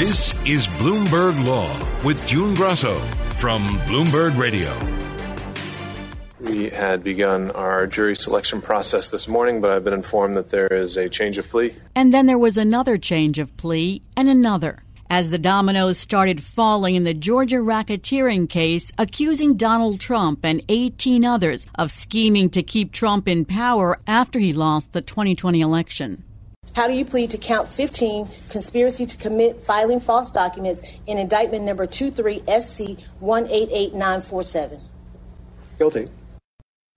This is Bloomberg Law with June Grasso from Bloomberg Radio. We had begun our jury selection process this morning, but I've been informed that there is a change of plea. And then there was another change of plea and another. As the dominoes started falling in the Georgia racketeering case, accusing Donald Trump and 18 others of scheming to keep Trump in power after he lost the 2020 election. How do you plead to count 15, conspiracy to commit filing false documents in indictment number 23 SC 188947? Guilty.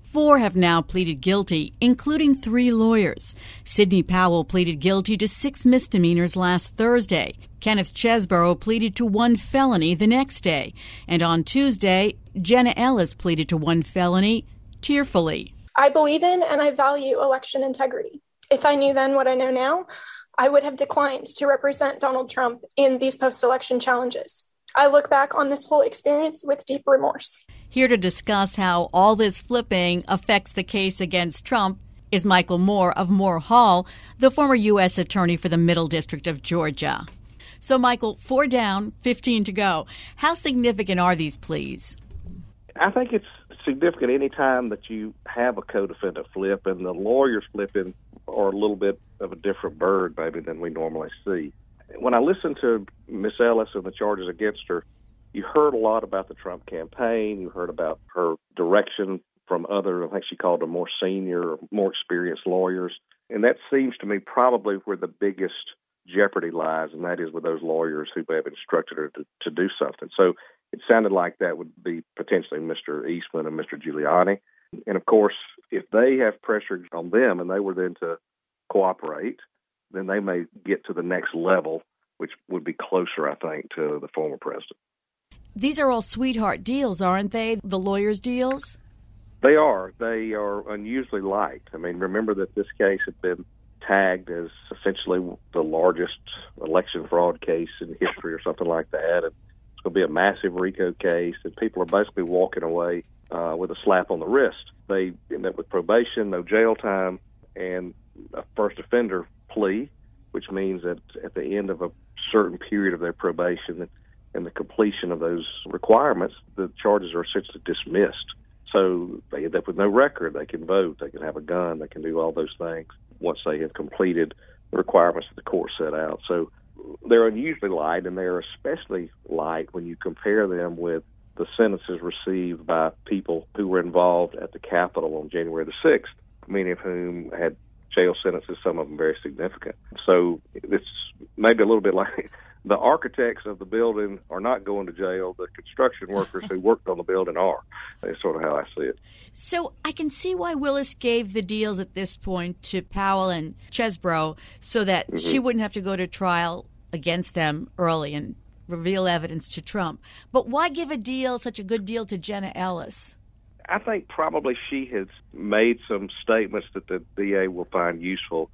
Four have now pleaded guilty, including three lawyers. Sidney Powell pleaded guilty to six misdemeanors last Thursday. Kenneth Chesebro pleaded to one felony the next day. And on Tuesday, Jenna Ellis pleaded to one felony tearfully. I believe in and I value election integrity. If I knew then what I know now, I would have declined to represent Donald Trump in these post election challenges. I look back on this whole experience with deep remorse. Here to discuss how all this flipping affects the case against Trump is Michael Moore of Moore Hall, the former U.S. Attorney for the Middle District of Georgia. So, Michael, four down, 15 to go. How significant are these pleas? I think it's significant any time that you have a co-defendant flip and the lawyers flipping are a little bit of a different bird maybe than we normally see. When I listened to Miss Ellis and the charges against her, you heard a lot about the Trump campaign. You heard about her direction from other, I think she called them more senior, more experienced lawyers. And that seems to me probably where the biggest jeopardy lies, and that is with those lawyers who have instructed her to, to do something. So it sounded like that would be potentially Mr. Eastman and Mr. Giuliani. And of course, if they have pressure on them and they were then to cooperate, then they may get to the next level, which would be closer, I think, to the former president. These are all sweetheart deals, aren't they? The lawyers' deals? They are. They are unusually light. I mean, remember that this case had been tagged as essentially the largest election fraud case in history or something like that. And going to be a massive RICO case, and people are basically walking away uh, with a slap on the wrist. They end up with probation, no jail time, and a first offender plea, which means that at the end of a certain period of their probation and the completion of those requirements, the charges are essentially dismissed. So they end up with no record. They can vote, they can have a gun, they can do all those things once they have completed the requirements that the court set out. So they're unusually light, and they're especially light when you compare them with the sentences received by people who were involved at the Capitol on January the 6th, many of whom had jail sentences, some of them very significant. So it's maybe a little bit like the architects of the building are not going to jail. The construction workers who worked on the building are. That's sort of how I see it. So I can see why Willis gave the deals at this point to Powell and Chesebro so that mm-hmm. she wouldn't have to go to trial against them early and reveal evidence to Trump. But why give a deal, such a good deal, to Jenna Ellis? I think probably she has made some statements that the DA will find useful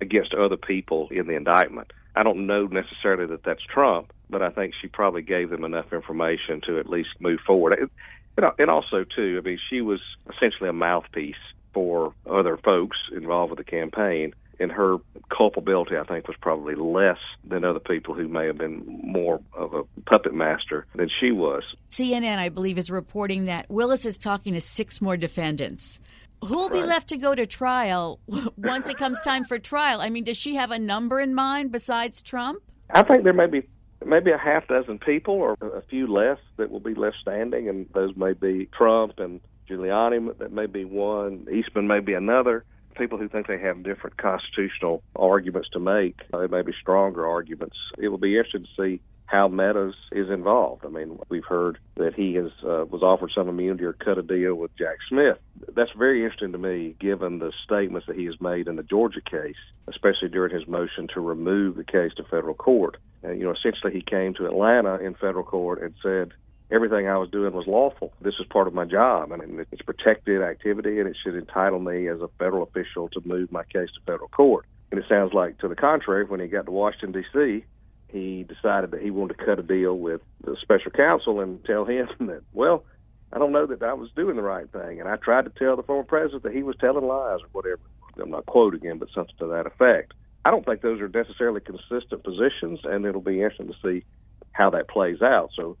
against other people in the indictment. I don't know necessarily that that's Trump, but I think she probably gave them enough information to at least move forward. And also, too, I mean, she was essentially a mouthpiece for other folks involved with the campaign and her culpability, I think, was probably less than other people who may have been more of a puppet master than she was. CNN, I believe, is reporting that Willis is talking to six more defendants. Who'll be left to go to trial once it comes time for trial? I mean, does she have a number in mind besides Trump? I think there may be maybe a half dozen people or a few less that will be left standing, and those may be Trump and Giuliani. That may be one. Eastman may be another people who think they have different constitutional arguments to make. Uh, they may be stronger arguments. It will be interesting to see how Meadows is involved. I mean, we've heard that he has uh, was offered some immunity or cut a deal with Jack Smith. That's very interesting to me, given the statements that he has made in the Georgia case, especially during his motion to remove the case to federal court. And, you know, essentially he came to Atlanta in federal court and said, everything I was doing was lawful. This is part of my job. I mean, it's protected activity, and it should entitle me as a federal official to move my case to federal court. And it sounds like, to the contrary, when he got to Washington, D.C., he decided that he wanted to cut a deal with the special counsel and tell him that, well, I don't know that I was doing the right thing. And I tried to tell the former president that he was telling lies or whatever. I'm not quoting him, but something to that effect. I don't think those are necessarily consistent positions, and it'll be interesting to see how that plays out. So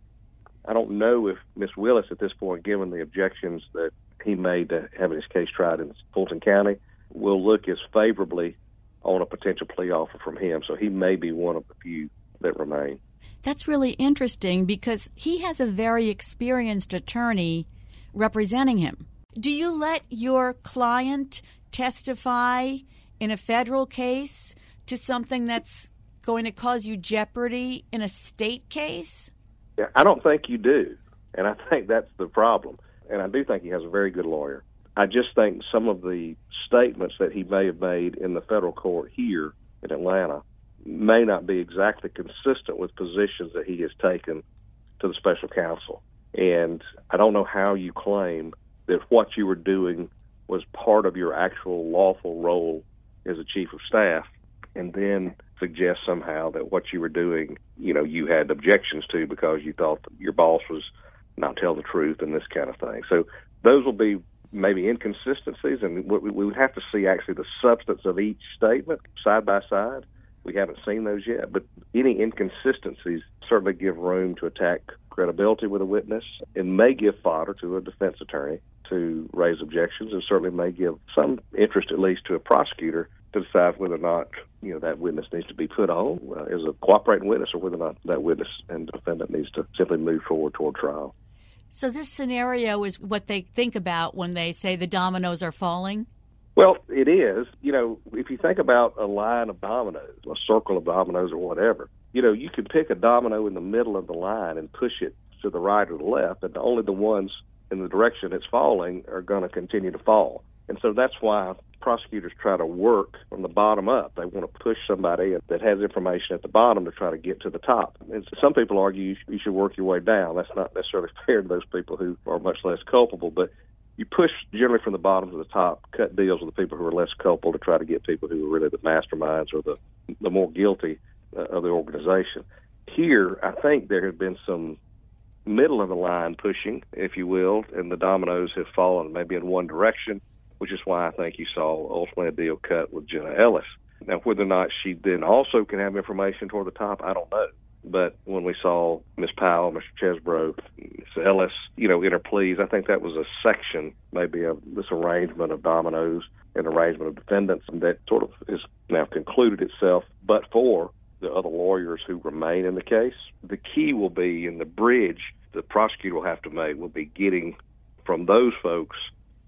I don't know if Miss Willis at this point, given the objections that he made to having his case tried in Fulton County, will look as favorably on a potential plea offer from him. So he may be one of the few that remain. That's really interesting because he has a very experienced attorney representing him. Do you let your client testify in a federal case to something that's going to cause you jeopardy in a state case? Yeah, I don't think you do. And I think that's the problem. And I do think he has a very good lawyer. I just think some of the statements that he may have made in the federal court here in Atlanta may not be exactly consistent with positions that he has taken to the special counsel. And I don't know how you claim that what you were doing was part of your actual lawful role as a chief of staff and then suggest somehow that what you were doing, you know, you had objections to because you thought your boss was not telling the truth and this kind of thing. So those will be maybe inconsistencies, and we would have to see actually the substance of each statement side by side. We haven't seen those yet, but any inconsistencies certainly give room to attack credibility with a witness and may give fodder to a defense attorney to raise objections and certainly may give some interest at least to a prosecutor to decide whether or not you know that witness needs to be put on uh, as a cooperating witness or whether or not that witness and defendant needs to simply move forward toward trial. So this scenario is what they think about when they say the dominoes are falling? Well, it is. You know, if you think about a line of dominoes, a circle of dominoes or whatever, you know, you can pick a domino in the middle of the line and push it to the right or the left, and only the ones in the direction it's falling are going to continue to fall. And so that's why prosecutors try to work from the bottom up. They want to push somebody that has information at the bottom to try to get to the top. And so some people argue you should work your way down. That's not necessarily fair to those people who are much less culpable, but you push generally from the bottom to the top, cut deals with the people who are less culpable to try to get people who are really the masterminds or the the more guilty uh, of the organization. Here, I think there has been some middle of the line pushing, if you will, and the dominoes have fallen maybe in one direction which is why I think you saw ultimately a deal cut with Jenna Ellis. Now, whether or not she then also can have information toward the top, I don't know. But when we saw Miss Powell, Mr. Chesebro, Miss Ellis, you know, in her pleas, I think that was a section, maybe of this arrangement of dominoes and arrangement of defendants that sort of has now concluded itself. But for the other lawyers who remain in the case, the key will be in the bridge the prosecutor will have to make will be getting from those folks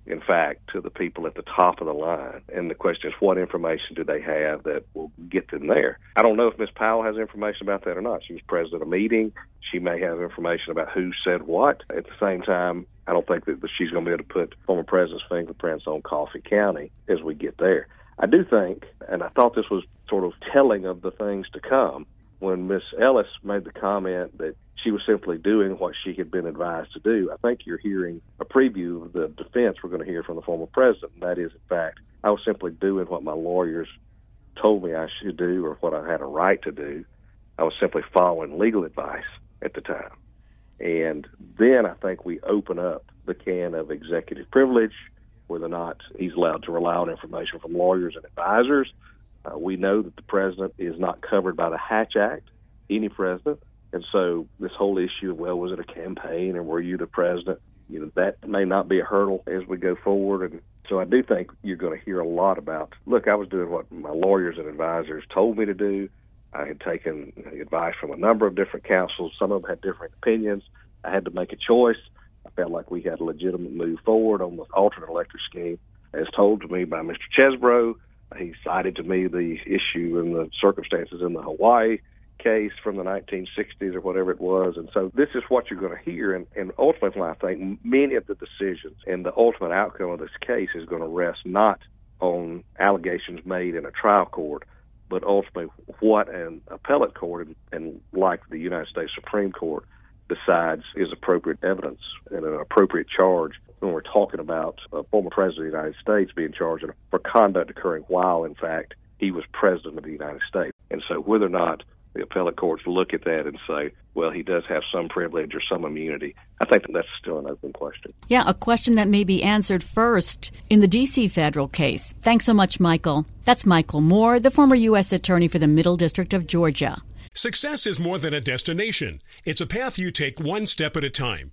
in fact, to the people at the top of the line. And the question is, what information do they have that will get them there? I don't know if Ms. Powell has information about that or not. She was present at a meeting. She may have information about who said what. At the same time, I don't think that she's going to be able to put former president's fingerprints on Coffee County as we get there. I do think, and I thought this was sort of telling of the things to come, when Miss Ellis made the comment that she was simply doing what she had been advised to do. I think you're hearing a preview of the defense we're going to hear from the former president, and that is, in fact, I was simply doing what my lawyers told me I should do or what I had a right to do. I was simply following legal advice at the time. And then I think we open up the can of executive privilege, whether or not he's allowed to rely on information from lawyers and advisors. Uh, we know that the president is not covered by the Hatch Act, any president. And so this whole issue of, well, was it a campaign or were you the president? You know, that may not be a hurdle as we go forward. And so I do think you're going to hear a lot about, look, I was doing what my lawyers and advisors told me to do. I had taken advice from a number of different counsels. Some of them had different opinions. I had to make a choice. I felt like we had a legitimate move forward on the alternate elector scheme. As told to me by Mr. Chesebro, he cited to me the issue and the circumstances in the Hawaii case from the 1960s or whatever it was. And so this is what you're going to hear. And, and ultimately, I think many of the decisions and the ultimate outcome of this case is going to rest not on allegations made in a trial court, but ultimately what an appellate court and, and like the United States Supreme Court decides is appropriate evidence and an appropriate charge when we're talking about a former president of the United States being charged for conduct occurring while, in fact, he was president of the United States. And so whether or not the appellate courts look at that and say, well, he does have some privilege or some immunity. I think that's still an open question. Yeah, a question that may be answered first in the D.C. federal case. Thanks so much, Michael. That's Michael Moore, the former U.S. Attorney for the Middle District of Georgia. Success is more than a destination, it's a path you take one step at a time.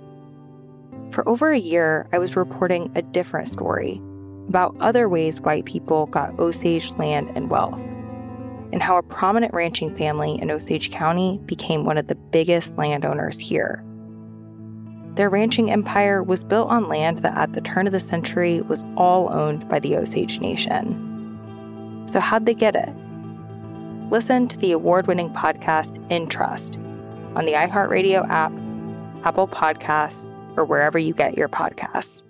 For over a year, I was reporting a different story about other ways white people got Osage land and wealth, and how a prominent ranching family in Osage County became one of the biggest landowners here. Their ranching empire was built on land that at the turn of the century was all owned by the Osage Nation. So, how'd they get it? Listen to the award winning podcast In Trust on the iHeartRadio app, Apple Podcasts, or wherever you get your podcasts.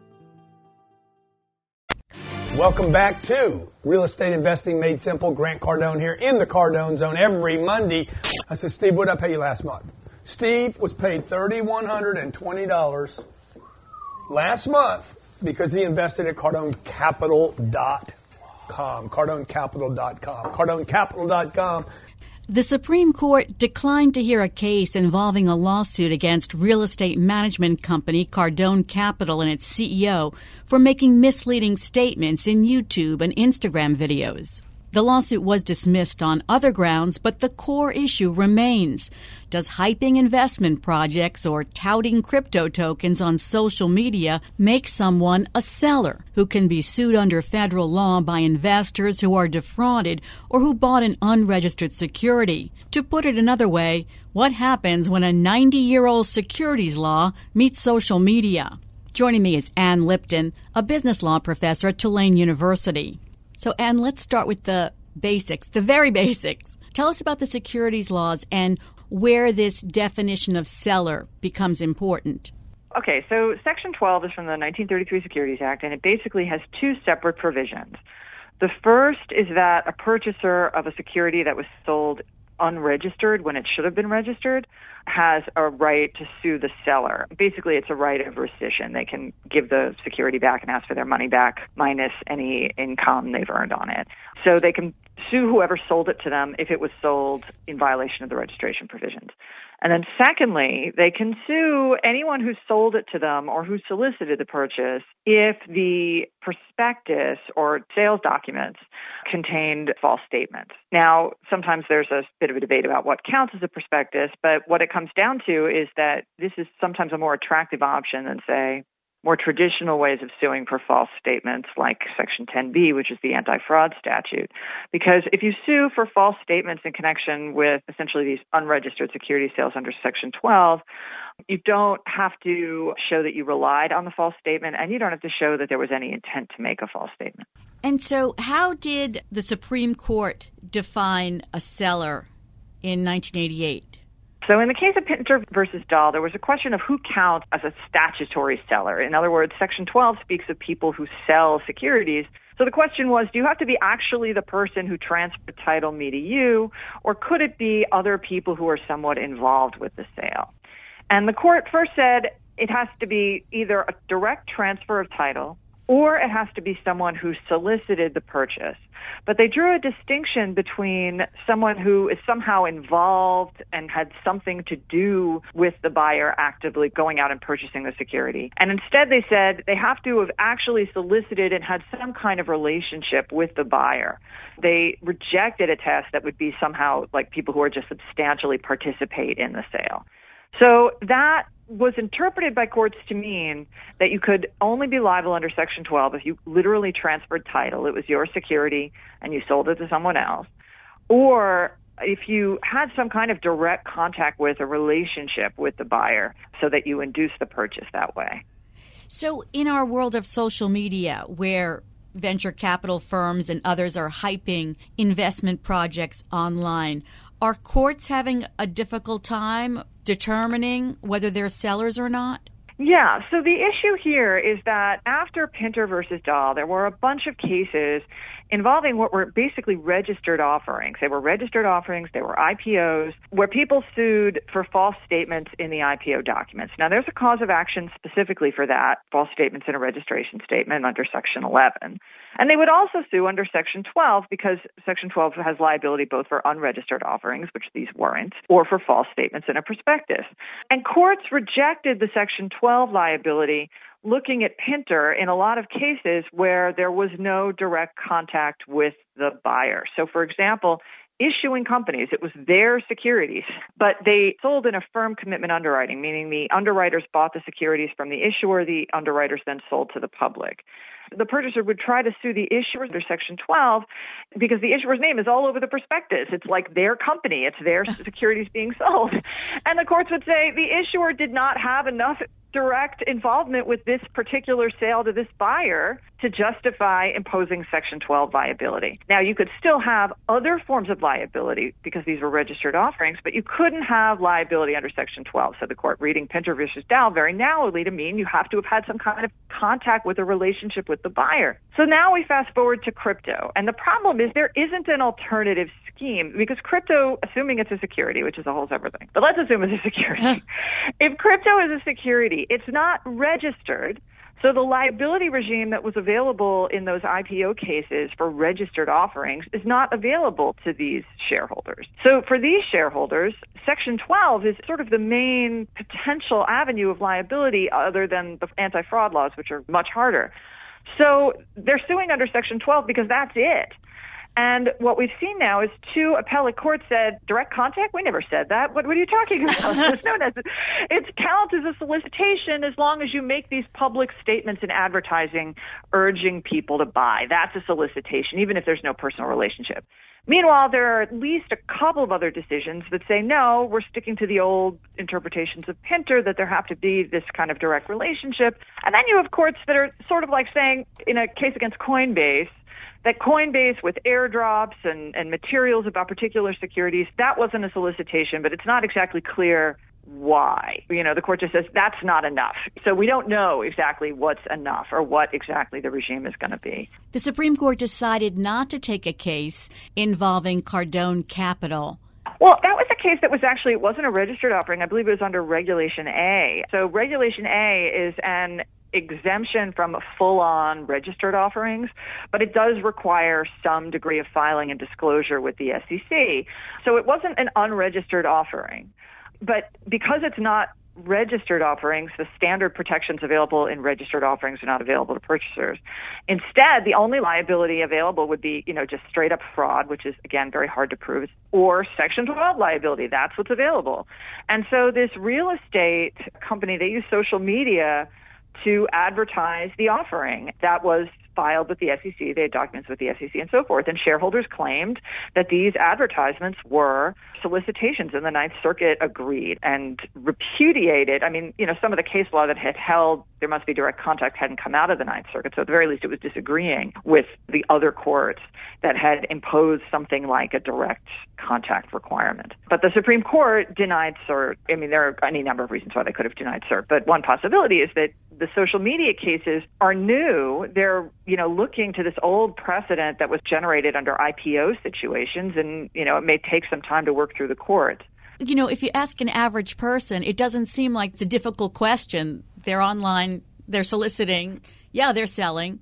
Welcome back to Real Estate Investing Made Simple. Grant Cardone here in the Cardone Zone every Monday. I said, Steve, what did I pay you last month? Steve was paid $3,120 last month because he invested at CardoneCapital.com. CardoneCapital.com. CardoneCapital.com the Supreme Court declined to hear a case involving a lawsuit against real estate management company Cardone Capital and its CEO for making misleading statements in YouTube and Instagram videos. The lawsuit was dismissed on other grounds, but the core issue remains. Does hyping investment projects or touting crypto tokens on social media make someone a seller who can be sued under federal law by investors who are defrauded or who bought an unregistered security? To put it another way, what happens when a 90 year old securities law meets social media? Joining me is Ann Lipton, a business law professor at Tulane University. So, Ann, let's start with the basics, the very basics. Tell us about the securities laws and where this definition of seller becomes important. Okay, so Section 12 is from the 1933 Securities Act, and it basically has two separate provisions. The first is that a purchaser of a security that was sold unregistered when it should have been registered has a right to sue the seller. Basically, it's a right of rescission. They can give the security back and ask for their money back minus any income they've earned on it. So they can sue whoever sold it to them if it was sold in violation of the registration provisions. And then secondly, they can sue anyone who sold it to them or who solicited the purchase if the prospectus or sales documents contained false statements. Now, sometimes there's a bit of a debate about what counts as a prospectus, but what it comes down to is that this is sometimes a more attractive option than, say, more traditional ways of suing for false statements like Section 10b, which is the anti fraud statute. Because if you sue for false statements in connection with essentially these unregistered security sales under Section 12, you don't have to show that you relied on the false statement and you don't have to show that there was any intent to make a false statement. And so, how did the Supreme Court define a seller in 1988? So, in the case of Pinter versus Dahl, there was a question of who counts as a statutory seller. In other words, Section 12 speaks of people who sell securities. So the question was, do you have to be actually the person who transferred title me to you, or could it be other people who are somewhat involved with the sale? And the court first said it has to be either a direct transfer of title or it has to be someone who solicited the purchase. But they drew a distinction between someone who is somehow involved and had something to do with the buyer actively going out and purchasing the security. And instead, they said they have to have actually solicited and had some kind of relationship with the buyer. They rejected a test that would be somehow like people who are just substantially participate in the sale. So that was interpreted by courts to mean that you could only be liable under Section 12 if you literally transferred title. It was your security and you sold it to someone else. Or if you had some kind of direct contact with a relationship with the buyer so that you induce the purchase that way. So, in our world of social media, where venture capital firms and others are hyping investment projects online, are courts having a difficult time determining whether they're sellers or not? Yeah, so the issue here is that after Pinter versus Dahl, there were a bunch of cases involving what were basically registered offerings. They were registered offerings, they were IPOs, where people sued for false statements in the IPO documents. Now, there's a cause of action specifically for that, false statements in a registration statement under Section 11. And they would also sue under Section 12 because Section 12 has liability both for unregistered offerings, which these weren't, or for false statements in a prospectus. And courts rejected the Section 12 liability looking at Pinter in a lot of cases where there was no direct contact with the buyer. So, for example, issuing companies, it was their securities, but they sold in a firm commitment underwriting, meaning the underwriters bought the securities from the issuer, the underwriters then sold to the public the purchaser would try to sue the issuer under Section 12 because the issuer's name is all over the prospectus. It's like their company, it's their securities being sold. And the courts would say the issuer did not have enough direct involvement with this particular sale to this buyer to justify imposing Section 12 liability. Now, you could still have other forms of liability because these were registered offerings, but you couldn't have liability under Section 12. So the court reading Pinter versus Dahl very narrowly to mean you have to have had some kind of contact with a relationship with the buyer. So now we fast forward to crypto. And the problem is there isn't an alternative scheme because crypto, assuming it's a security, which is a whole separate thing, but let's assume it's a security. if crypto is a security, it's not registered. So the liability regime that was available in those IPO cases for registered offerings is not available to these shareholders. So for these shareholders, Section 12 is sort of the main potential avenue of liability other than the anti-fraud laws, which are much harder. So they're suing under Section 12 because that's it. And what we've seen now is two appellate courts said direct contact. We never said that. What, what are you talking about? it's known as it counts as a solicitation as long as you make these public statements in advertising urging people to buy. That's a solicitation, even if there's no personal relationship. Meanwhile, there are at least a couple of other decisions that say no, we're sticking to the old interpretations of Pinter that there have to be this kind of direct relationship. And then you have courts that are sort of like saying, in a case against Coinbase, that Coinbase with airdrops and, and materials about particular securities, that wasn't a solicitation, but it's not exactly clear why. You know, the court just says that's not enough. So we don't know exactly what's enough or what exactly the regime is going to be. The Supreme Court decided not to take a case involving Cardone Capital. Well, that was a case that was actually it wasn't a registered offering. I believe it was under Regulation A. So Regulation A is an exemption from full-on registered offerings, but it does require some degree of filing and disclosure with the SEC. So it wasn't an unregistered offering. But because it's not registered offerings, the standard protections available in registered offerings are not available to purchasers. Instead, the only liability available would be, you know, just straight up fraud, which is again very hard to prove, or Section 12 liability. That's what's available. And so this real estate company, they use social media to advertise the offering that was filed with the SEC. They had documents with the SEC and so forth. And shareholders claimed that these advertisements were solicitations, and the Ninth Circuit agreed and repudiated. I mean, you know, some of the case law that had held there must be direct contact hadn't come out of the Ninth Circuit. So at the very least, it was disagreeing with the other courts that had imposed something like a direct contact requirement. But the Supreme Court denied cert. I mean, there are any number of reasons why they could have denied cert, but one possibility is that the social media cases are new. They're, you know, looking to this old precedent that was generated under IPO situations, and, you know, it may take some time to work through the courts. You know, if you ask an average person, it doesn't seem like it's a difficult question. They're online, they're soliciting, yeah, they're selling.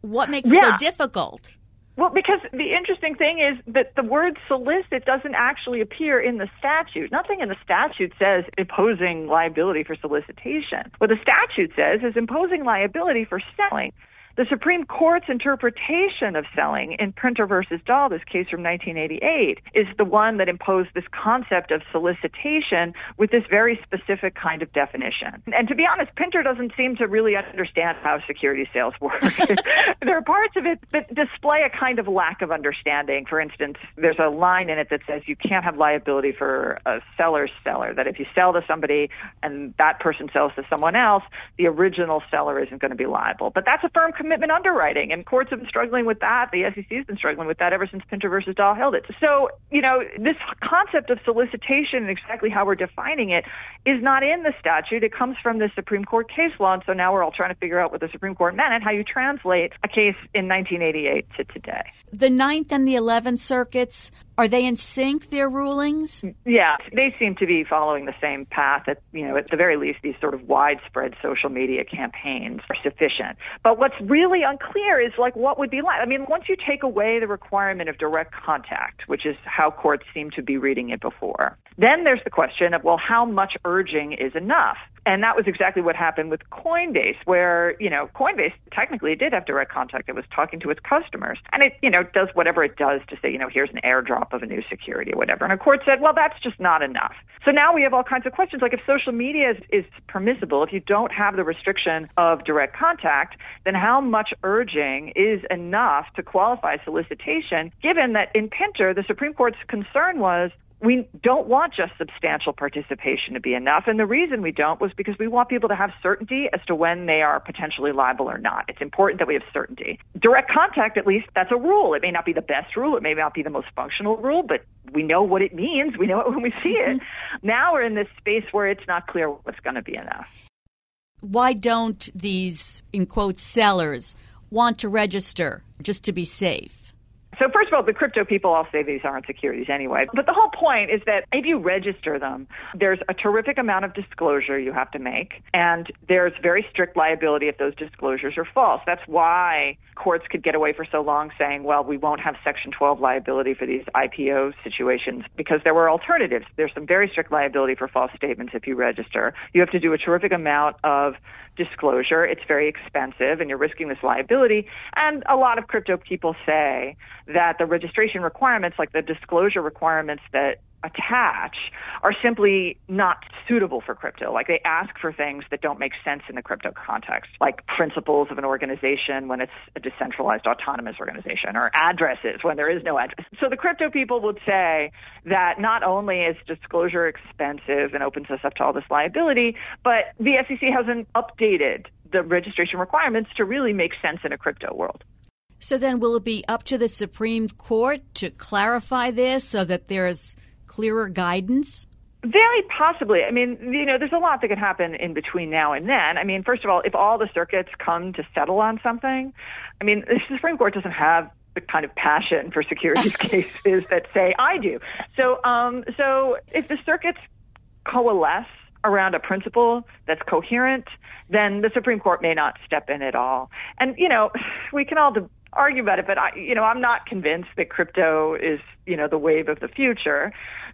What makes it Yeah. so difficult? Well, because the interesting thing is that the word solicit doesn't actually appear in the statute. Nothing in the statute says imposing liability for solicitation. What the statute says is imposing liability for selling. The Supreme Court's interpretation of selling in Pinter versus Dahl, this case from 1988, is the one that imposed this concept of solicitation with this very specific kind of definition. And to be honest, Pinter doesn't seem to really understand how security sales work. there are parts of it that display a kind of lack of understanding. For instance, there's a line in it that says you can't have liability for a seller's seller, that if you sell to somebody and that person sells to someone else, the original seller isn't going to be liable. But that's a firm commitment underwriting, and courts have been struggling with that. The SEC has been struggling with that ever since Pinter versus Dahl held it. So, you know, this concept of solicitation and exactly how we're defining it is not in the statute. It comes from the Supreme Court case law, and so now we're all trying to figure out what the Supreme Court meant and how you translate a case in 1988 to today. The Ninth and the Eleventh Circuits, are they in sync, their rulings? Yeah, they seem to be following the same path. At you know, at the very least, these sort of widespread social media campaigns are sufficient. But what's really unclear is like what would be like. I mean, once you take away the requirement of direct contact, which is how courts seem to be reading it before, then there's the question of well, how much urging is enough? And that was exactly what happened with Coinbase, where, you know, Coinbase technically did have direct contact. It was talking to its customers. And it, you know, does whatever it does to say, you know, here's an airdrop of a new security or whatever. And a court said, well, that's just not enough. So now we have all kinds of questions. Like if social media is, is permissible, if you don't have the restriction of direct contact, then how much urging is enough to qualify solicitation, given that in Pinter, the Supreme Court's concern was we don't want just substantial participation to be enough. And the reason we don't was because we want people to have certainty as to when they are potentially liable or not. It's important that we have certainty. Direct contact, at least, that's a rule. It may not be the best rule. It may not be the most functional rule, but we know what it means. We know it when we see it. Mm-hmm. Now we're in this space where it's not clear what's going to be enough. Why don't these, in quotes, sellers want to register just to be safe? So first of all, the crypto people all say these aren't securities anyway. But the whole point is that if you register them, there's a terrific amount of disclosure you have to make, and there's very strict liability if those disclosures are false. That's why courts could get away for so long saying, well, we won't have Section 12 liability for these IPO situations because there were alternatives. There's some very strict liability for false statements if you register. You have to do a terrific amount of disclosure. It's very expensive and you're risking this liability. And a lot of crypto people say that the registration requirements, like the disclosure requirements that attach, are simply not suitable for crypto. Like they ask for things that don't make sense in the crypto context, like principles of an organization when it's a decentralized autonomous organization, or addresses when there is no address. So the crypto people would say that not only is disclosure expensive and opens us up to all this liability, but the SEC hasn't updated the registration requirements to really make sense in a crypto world. So then, will it be up to the Supreme Court to clarify this so that there's clearer guidance? Very possibly. I mean, you know, there's a lot that could happen in between now and then. I mean, first of all, if all the circuits come to settle on something, I mean, the Supreme Court doesn't have the kind of passion for securities cases that say I do. So, um, so if the circuits coalesce around a principle that's coherent, then the Supreme Court may not step in at all. And you know, we can all de- argue about it, but I, you know, I'm not convinced that crypto is, you know, the wave of the future.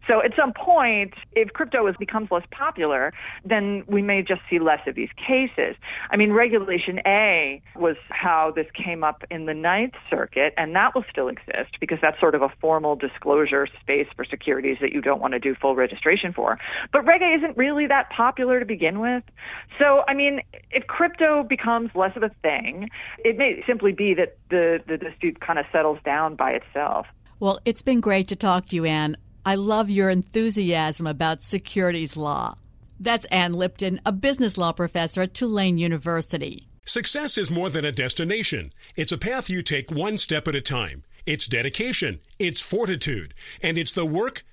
So at some point, if crypto is, becomes less popular, then we may just see less of these cases. I mean, Regulation A was how this came up in the Ninth Circuit, and that will still exist because that's sort of a formal disclosure space for securities that you don't want to do full registration for. But Reg A isn't really that popular to begin with. So, I mean, if crypto becomes less of a thing, it may simply be that the, the dispute kind of settles down by itself. Well, it's been great to talk to you, Ann. I love your enthusiasm about securities law. That's Ann Lipton, a business law professor at Tulane University. Success is more than a destination, it's a path you take one step at a time. It's dedication, it's fortitude, and it's the work,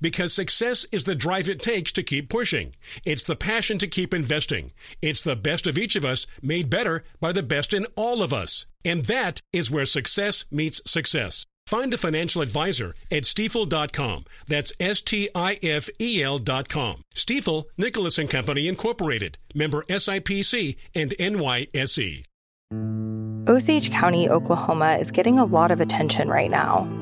Because success is the drive it takes to keep pushing. It's the passion to keep investing. It's the best of each of us made better by the best in all of us. And that is where success meets success. Find a financial advisor at stifel.com. That's S T I F E L.com. Stifel, Nicholas and Company Incorporated, member SIPC and NYSE. Osage County, Oklahoma is getting a lot of attention right now.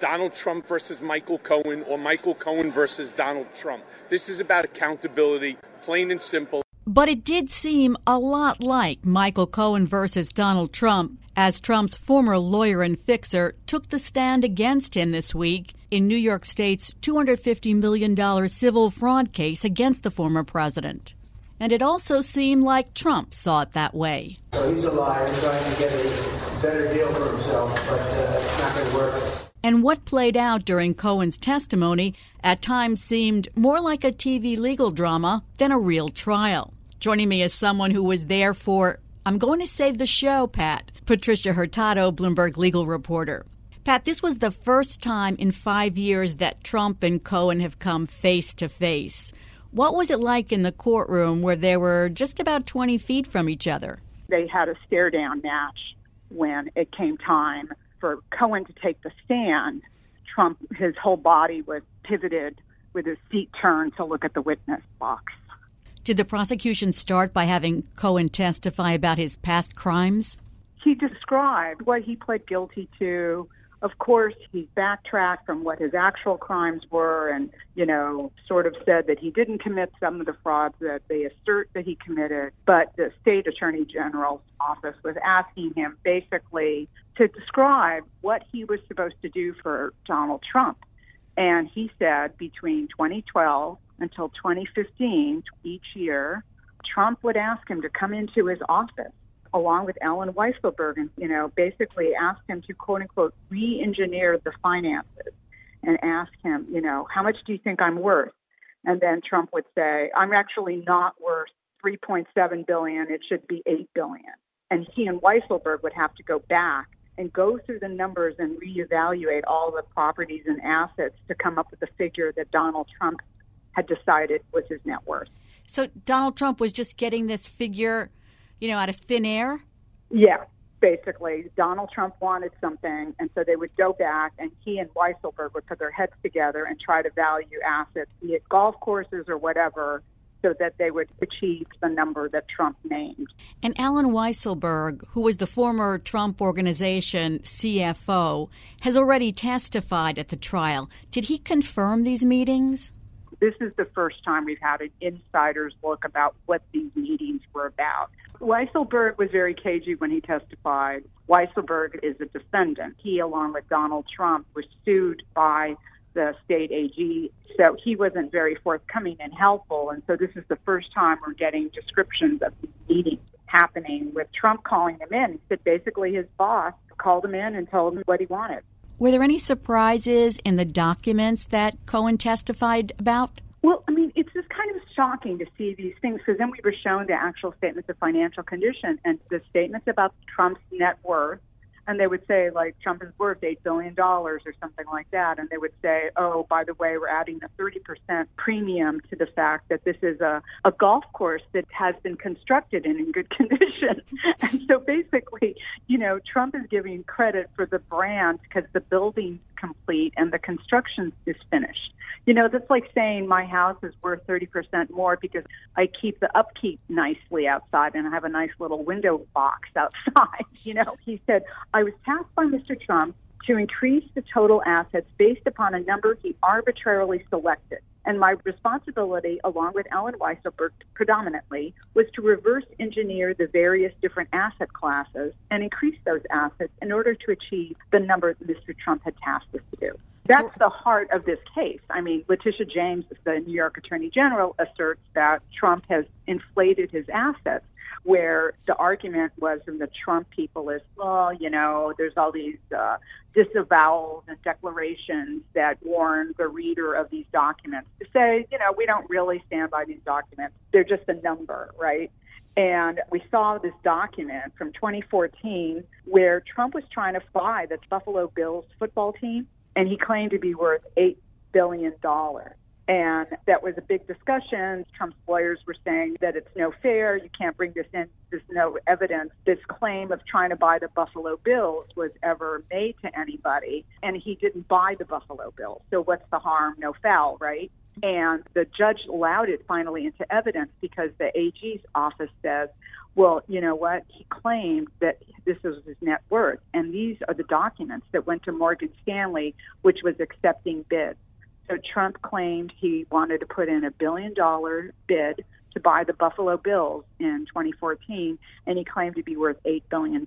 Donald Trump versus Michael Cohen or Michael Cohen versus Donald Trump. This is about accountability, plain and simple. But it did seem a lot like Michael Cohen versus Donald Trump as Trump's former lawyer and fixer took the stand against him this week in New York State's $250 million civil fraud case against the former president. And it also seemed like Trump saw it that way. So he's a liar trying to get a better deal for himself, but uh, it's not going to work. And what played out during Cohen's testimony at times seemed more like a TV legal drama than a real trial. Joining me is someone who was there for, I'm going to say the show, Pat, Patricia Hurtado, Bloomberg legal reporter. Pat, this was the first time in five years that Trump and Cohen have come face to face. What was it like in the courtroom where they were just about 20 feet from each other? They had a stare down match when it came time for Cohen to take the stand. Trump, his whole body was pivoted with his seat turned to look at the witness box. Did the prosecution start by having Cohen testify about his past crimes? He described what he pled guilty to, of course, he backtracked from what his actual crimes were and, you know, sort of said that he didn't commit some of the frauds that they assert that he committed. But the state attorney general's office was asking him basically to describe what he was supposed to do for Donald Trump. And he said between 2012 until 2015, each year, Trump would ask him to come into his office along with Allen Weisselberg, and you know, basically asked him to quote unquote re-engineer the finances and ask him, you know, how much do you think I'm worth? And then Trump would say, I'm actually not worth 3.7 billion. It should be 8 billion. And he and Weisselberg would have to go back and go through the numbers and reevaluate all the properties and assets to come up with the figure that Donald Trump had decided was his net worth. So Donald Trump was just getting this figure you know, out of thin air? Yeah, basically Donald Trump wanted something, and so they would go back, and he and Weisselberg would put their heads together and try to value assets, be it golf courses or whatever, so that they would achieve the number that Trump named. And Allen Weisselberg, who was the former Trump Organization CFO, has already testified at the trial. Did he confirm these meetings? This is the first time we've had an insider's look about what these meetings were about. Weisselberg was very cagey when he testified. Weisselberg is a defendant. He, along with Donald Trump, was sued by the state AG, so he wasn't very forthcoming and helpful. And so this is the first time we're getting descriptions of these meetings happening with Trump calling them in. He said basically his boss called him in and told him what he wanted. Were there any surprises in the documents that Cohen testified about? Well, I mean, it's just kind of shocking to see these things because then we were shown the actual statements of financial condition and the statements about Trump's net worth and they would say like Trump is worth eight billion dollars or something like that, and they would say, oh, by the way, we're adding a thirty percent premium to the fact that this is a, a golf course that has been constructed and in good condition, and so basically, you know, Trump is giving credit for the brand because the building's complete and the construction is finished. You know, that's like saying my house is worth 30% more because I keep the upkeep nicely outside and I have a nice little window box outside. You know, he said, I was tasked by Mr. Trump to increase the total assets based upon a number he arbitrarily selected. And my responsibility, along with Allen Weisselberg predominantly, was to reverse engineer the various different asset classes and increase those assets in order to achieve the number that Mr. Trump had tasked us to do. That's the heart of this case. I mean, Letitia James, the New York Attorney General, asserts that Trump has inflated his assets, where the argument was from the Trump people is, well, you know, there's all these uh, disavowals and declarations that warn the reader of these documents to say, you know, we don't really stand by these documents. They're just a number, right? And we saw this document from 2014 where Trump was trying to buy the Buffalo Bills football team and he claimed to be worth $8 billion. And that was a big discussion. Trump's lawyers were saying that it's no fair. You can't bring this in. There's no evidence. This claim of trying to buy the Buffalo Bills was ever made to anybody. And he didn't buy the Buffalo Bills. So what's the harm? No foul, right? And the judge allowed it finally into evidence because the AG's office says, well, you know what? He claimed that this was his net worth. And these are the documents that went to Morgan Stanley, which was accepting bids. So Trump claimed he wanted to put in a billion dollar bid to buy the Buffalo Bills in 2014, and he claimed to be worth $8 billion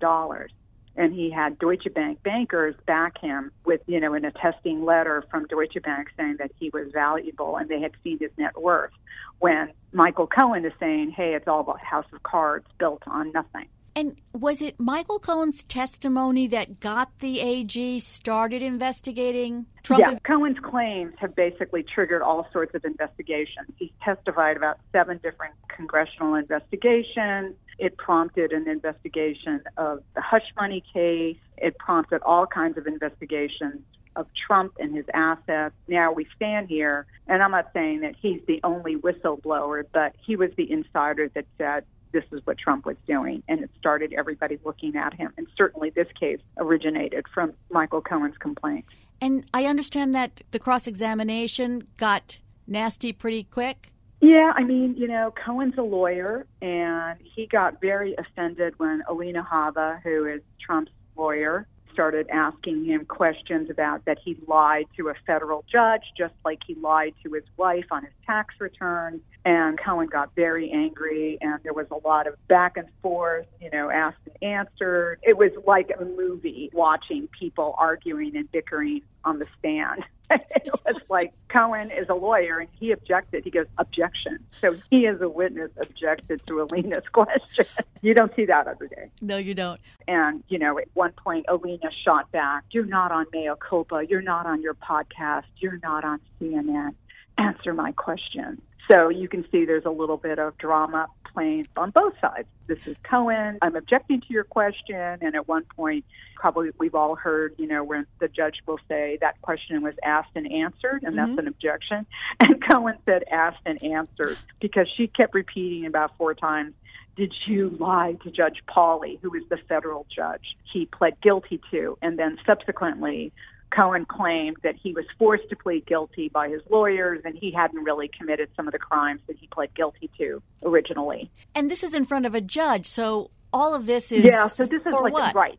and he had Deutsche Bank bankers back him with, you know, an attesting letter from Deutsche Bank saying that he was valuable and they had seen his net worth. When Michael Cohen is saying, hey, it's all about House of Cards built on nothing. And was it Michael Cohen's testimony that got the AG started investigating Trump? Yeah, Cohen's claims have basically triggered all sorts of investigations. He's testified about seven different congressional investigations. It prompted an investigation of the hush money case. It prompted all kinds of investigations of Trump and his assets. Now we stand here, and I'm not saying that he's the only whistleblower, but he was the insider that said, this is what Trump was doing. And it started everybody looking at him. And certainly this case originated from Michael Cohen's complaint. And I understand that the cross examination got nasty pretty quick. Yeah, I mean, you know, Cohen's a lawyer, and he got very offended when Alina Habba, who is Trump's lawyer, started asking him questions about that he lied to a federal judge, just like he lied to his wife on his tax returns. And Cohen got very angry, and there was a lot of back and forth, you know, asked and answered. It was like a movie watching people arguing and bickering on the stand. it was like Cohen is a lawyer and he objected. He goes, objection. So he, as a witness, objected to Alina's question. you don't see that every day. No, you don't. And, you know, at one point, Alina shot back, You're not on Culpa. You're not on your podcast. You're not on CNN. Answer my question. So you can see there's a little bit of drama playing on both sides. This is Cohen. I'm objecting to your question. And at one point, probably we've all heard, you know, when the judge will say that question was asked and answered, and mm-hmm. that's an objection. And Cohen said asked and answered because she kept repeating about four times did you lie to Judge Pauley, who is the federal judge he pled guilty to? And then subsequently, Cohen claimed that he was forced to plead guilty by his lawyers and he hadn't really committed some of the crimes that he pled guilty to originally. And this is in front of a judge, so all of this is yeah. So this is like what? right.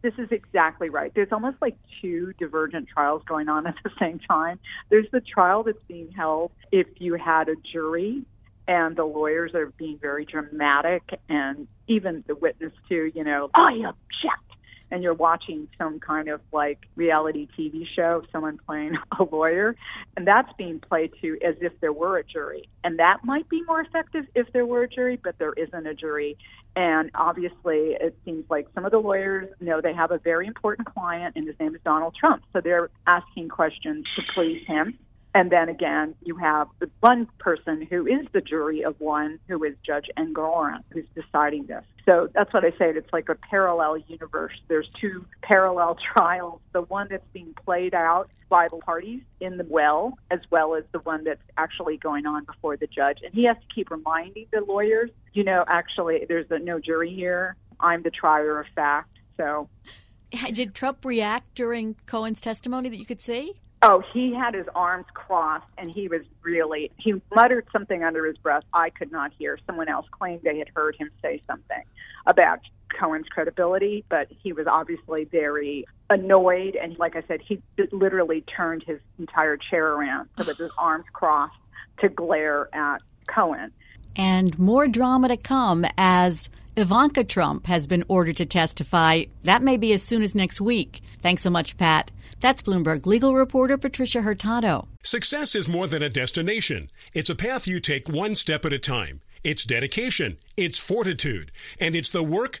This is exactly right. There's almost like two divergent trials going on at the same time. There's the trial that's being held if you had a jury and the lawyers are being very dramatic and even the witness too, you know, I object and you're watching some kind of like reality TV show someone playing a lawyer, and that's being played to as if there were a jury. And that might be more effective if there were a jury, but there isn't a jury. And obviously, it seems like some of the lawyers know they have a very important client, and his name is Donald Trump. So they're asking questions to please him. And then again, you have the one person who is the jury of one, who is Judge Engoron, who's deciding this. So that's what I said. It's like a parallel universe. There's two parallel trials the one that's being played out by the parties in the well, as well as the one that's actually going on before the judge. And he has to keep reminding the lawyers, you know, actually, there's a no jury here. I'm the trier of fact. So. Did Trump react during Cohen's testimony that you could see? Oh, he had his arms crossed and he was really, he muttered something under his breath I could not hear. Someone else claimed they had heard him say something about Cohen's credibility, but he was obviously very annoyed. And like I said, he literally turned his entire chair around so with his arms crossed to glare at Cohen. And more drama to come as Ivanka Trump has been ordered to testify. That may be as soon as next week. Thanks so much, Pat. That's Bloomberg legal reporter Patricia Hurtado. Success is more than a destination. It's a path you take one step at a time. It's dedication, it's fortitude, and it's the work,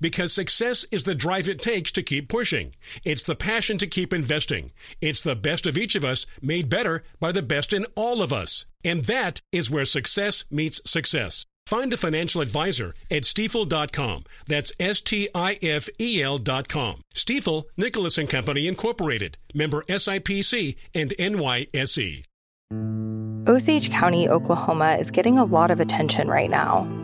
Because success is the drive it takes to keep pushing. It's the passion to keep investing. It's the best of each of us made better by the best in all of us. And that is where success meets success. Find a financial advisor at stifel.com. That's S T I F E L.com. Stifel, Nicolaus and Company Incorporated, member SIPC and NYSE. Osage County, Oklahoma is getting a lot of attention right now.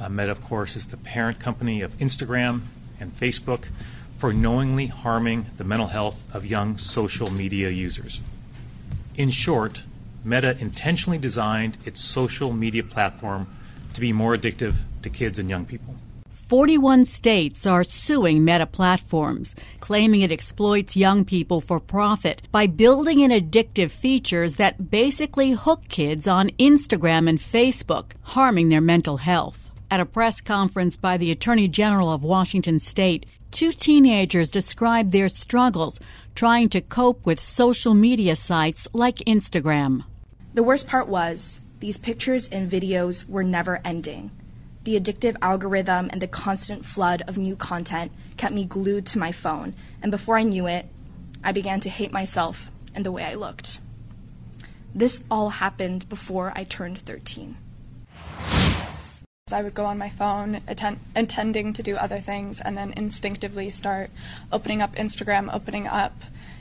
Uh, Meta, of course, is the parent company of Instagram and Facebook for knowingly harming the mental health of young social media users. In short, Meta intentionally designed its social media platform to be more addictive to kids and young people. 41 states are suing Meta Platforms, claiming it exploits young people for profit by building in addictive features that basically hook kids on Instagram and Facebook, harming their mental health. At a press conference by the Attorney General of Washington State, two teenagers described their struggles trying to cope with social media sites like Instagram. The worst part was these pictures and videos were never ending. The addictive algorithm and the constant flood of new content kept me glued to my phone, and before I knew it, I began to hate myself and the way I looked. This all happened before I turned 13. I would go on my phone intending to do other things and then instinctively start opening up Instagram, opening up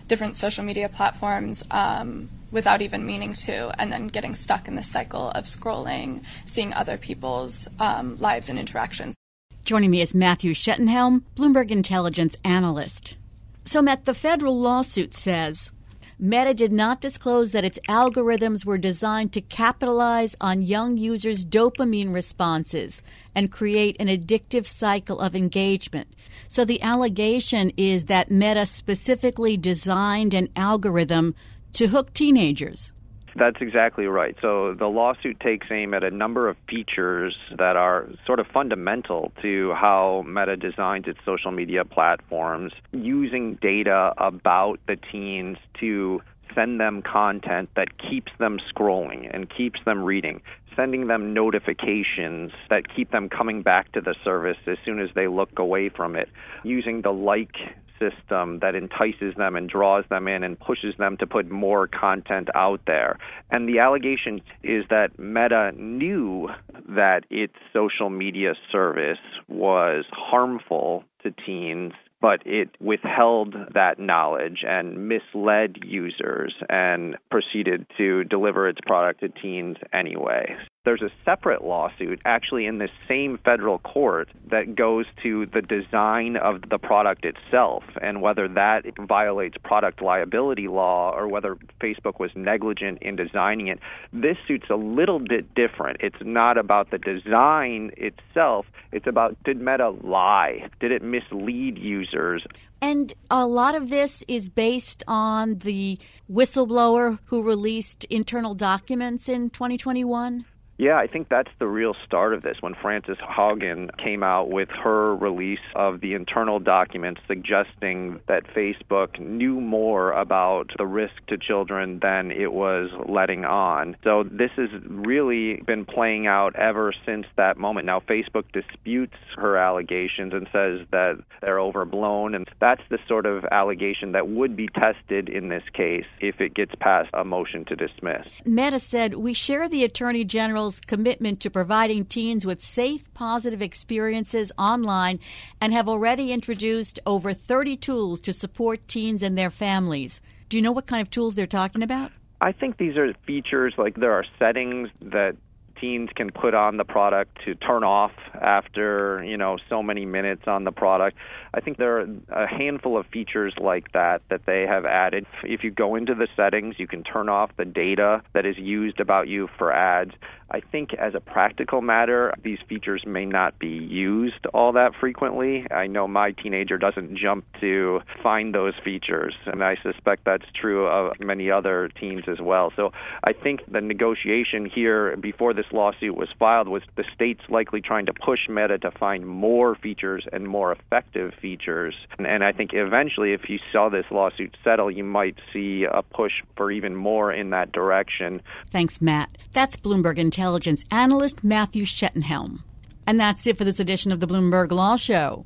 different social media platforms um, without even meaning to, and then getting stuck in the cycle of scrolling, seeing other people's um, lives and interactions. Joining me is Matthew Schettenhelm, Bloomberg intelligence analyst. So, Matt, the federal lawsuit says Meta did not disclose that its algorithms were designed to capitalize on young users' dopamine responses and create an addictive cycle of engagement. So the allegation is that Meta specifically designed an algorithm to hook teenagers. That's exactly right. So the lawsuit takes aim at a number of features that are sort of fundamental to how Meta designs its social media platforms, using data about the teens to send them content that keeps them scrolling and keeps them reading, sending them notifications that keep them coming back to the service as soon as they look away from it, using the like system that entices them and draws them in and pushes them to put more content out there. And the allegation is that Meta knew that its social media service was harmful to teens but it withheld that knowledge and misled users and proceeded to deliver its product to teens anyway. There's a separate lawsuit actually in the same federal court that goes to the design of the product itself and whether that violates product liability law or whether Facebook was negligent in designing it. This suit's a little bit different. It's not about the design itself, it's about did Meta lie? Did it mislead users? And a lot of this is based on the whistleblower who released internal documents in 2021? Yeah, I think that's the real start of this when Frances Haugen came out with her release of the internal documents suggesting that Facebook knew more about the risk to children than it was letting on. So this has really been playing out ever since that moment. Now, Facebook disputes her allegations and says that they're overblown, and that's the sort of allegation that would be tested in this case if it gets past a motion to dismiss. Meta said, We share the Attorney General commitment to providing teens with safe, positive experiences online and have already introduced over 30 tools to support teens and their families. Do you know what kind of tools they're talking about? I think these are features like there are settings that teens can put on the product to turn off after you know so many minutes on the product. I think there are a handful of features like that that they have added. If you go into the settings, you can turn off the data that is used about you for ads. I think as a practical matter, these features may not be used all that frequently. I know my teenager doesn't jump to find those features, and I suspect that's true of many other teens as well. So I think the negotiation here before this lawsuit was filed was the states likely trying to push Meta to find more features and more effective features. And, and I think eventually, if you saw this lawsuit settle, you might see a push for even more in that direction. Thanks, Matt. That's Bloomberg Intelligence analyst Matthew Schettenhelm. And that's it for this edition of the Bloomberg Law Show.